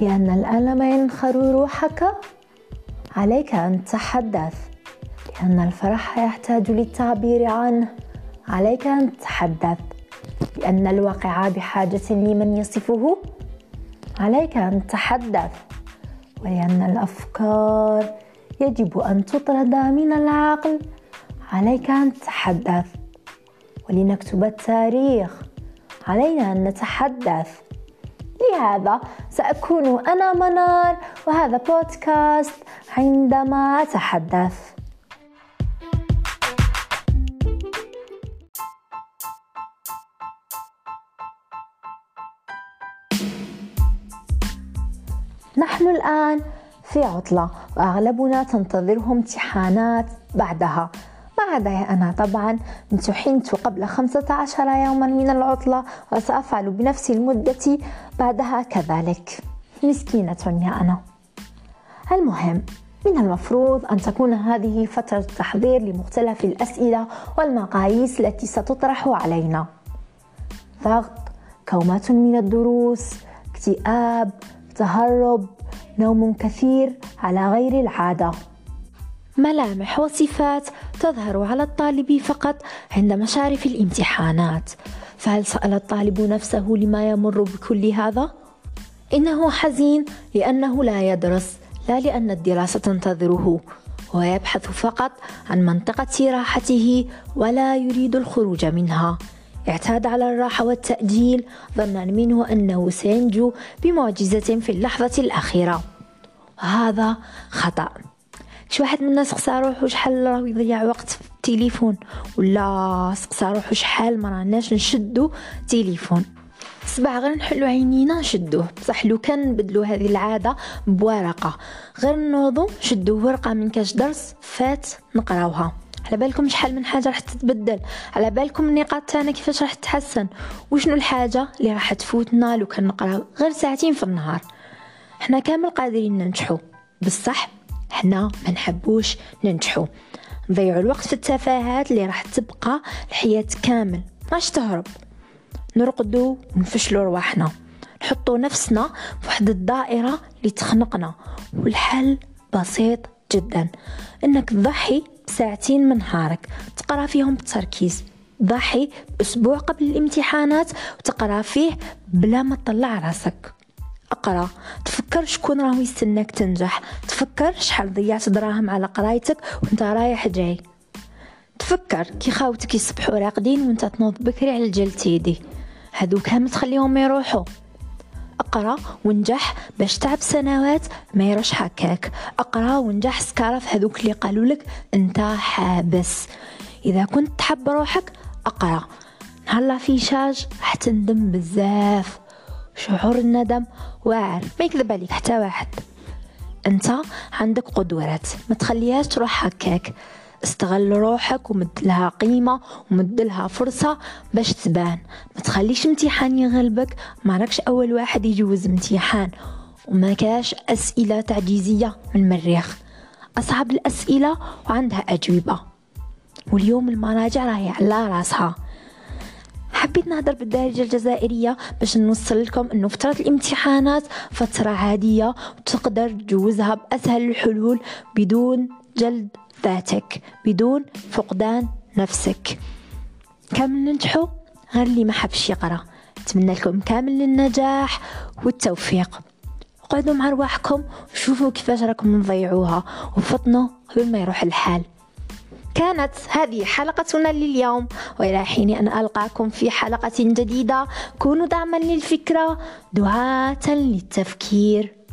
لأن الألم ينخر روحك عليك أن تتحدث لأن الفرح يحتاج للتعبير عنه عليك أن تتحدث. لأن الواقع بحاجة لمن يصفه عليك أن تتحدث. ولأن الأفكار يجب أن تطرد من العقل عليك أن تتحدث. ولنكتب التاريخ علينا أن نتحدث. لهذا سأكون أنا منار وهذا بودكاست عندما أتحدث. نحن الآن في عطلة وأغلبنا تنتظره امتحانات بعدها. عدا أنا طبعا امتحنت قبل خمسة عشر يوما من العطلة وسأفعل بنفس المدة بعدها كذلك. مسكينة يا أنا. المهم من المفروض أن تكون هذه فترة تحضير لمختلف الأسئلة والمقاييس التي ستطرح علينا. ضغط كومات من الدروس اكتئاب تهرب نوم كثير على غير العادة. ملامح وصفات تظهر على الطالب فقط عند مشارف الامتحانات. فهل سأل الطالب نفسه لما يمر بكل هذا؟ إنه حزين لأنه لا يدرس لا لأن الدراسة تنتظره. هو يبحث فقط عن منطقة راحته ولا يريد الخروج منها. اعتاد على الراحة والتأجيل ظنا منه أنه سينجو بمعجزة في اللحظة الأخيرة. وهذا خطأ. شي واحد منا سقسى روحو شحال راه يضيع وقت في التليفون؟ ولا سقسى روحو شحال ما راناش نشدو تليفون. صباح غير نحلو عينينا نشدوه بصح لو كان نبدلو هذه العادة بورقة. غير نوضو نشدو ورقة من كاش درس فات نقراوها. على بالكم شحال من حاجة راح تتبدل. على بالكم النقاط تاعنا كيفاش راح تتحسن. وشنو الحاجة اللي راح تفوتنا لو كان نقراو غير ساعتين في النهار. حنا كامل قادرين ننجحو. بصح حنا ما نحبوش ننجحو. نضيعوا الوقت في التفاهات اللي راح تبقى الحياة كامل. ماش تهرب. نرقدو ونفشلو رواحنا. نحطو نفسنا في واحد الدائرة اللي تخنقنا. والحل بسيط جدا. إنك تضحي بساعتين من نهارك. تقرأ فيهم بتركيز. ضحي بأسبوع قبل الامتحانات. وتقرأ فيه بلا ما تطلع راسك. أقرأ. تفكر شكون راهو يستناك تنجح. تفكر شحال ضيعت دراهم على قرايتك وانت رايح جاي. تفكر كي خاوتك يصبحوا راقدين وانت تنوض بكري على الجلتيدي هادو كامل تخليهم يروحوا. أقرأ ونجح باش تعب سنوات ما يروش هكاك. أقرأ ونجح سكارف هذوك اللي قالوا لك أنت حابس. إذا كنت تحب روحك أقرأ. نهار فيشاج راح تندم بزاف. شعور الندم واعر ما يكذب عليك. حتى واحد. انت عندك قدوات. ما تخليهاش تروح هكاك. استغل روحك ومد لها قيمة ومد لها فرصة باش تبان. ما تخليش امتحان يغلبك. ما راكش أول واحد يجوز امتحان. وما كاش أسئلة تعجيزية من المريخ. أصعب الأسئلة وعندها أجوبة. واليوم المراجع راهي على راسها. حبيت نهضر بالدارجة الجزائرية باش نوصل لكم إنه فترة الامتحانات فترة عادية وتقدر تجوزها بأسهل الحلول بدون جلد ذاتك بدون فقدان نفسك. كامل ننجحوا؟ غير اللي ما حبش يقرأ. نتمنى لكم كامل النجاح والتوفيق. قعدوا مع رواحكم وشوفوا كيفاش راكم نضيعوها وفطنوا قبل ما يروح الحال. كانت هذه حلقتنا لليوم وإلى حين أن ألقاكم في حلقة جديدة كونوا دعما للفكرة دعاة للتفكير.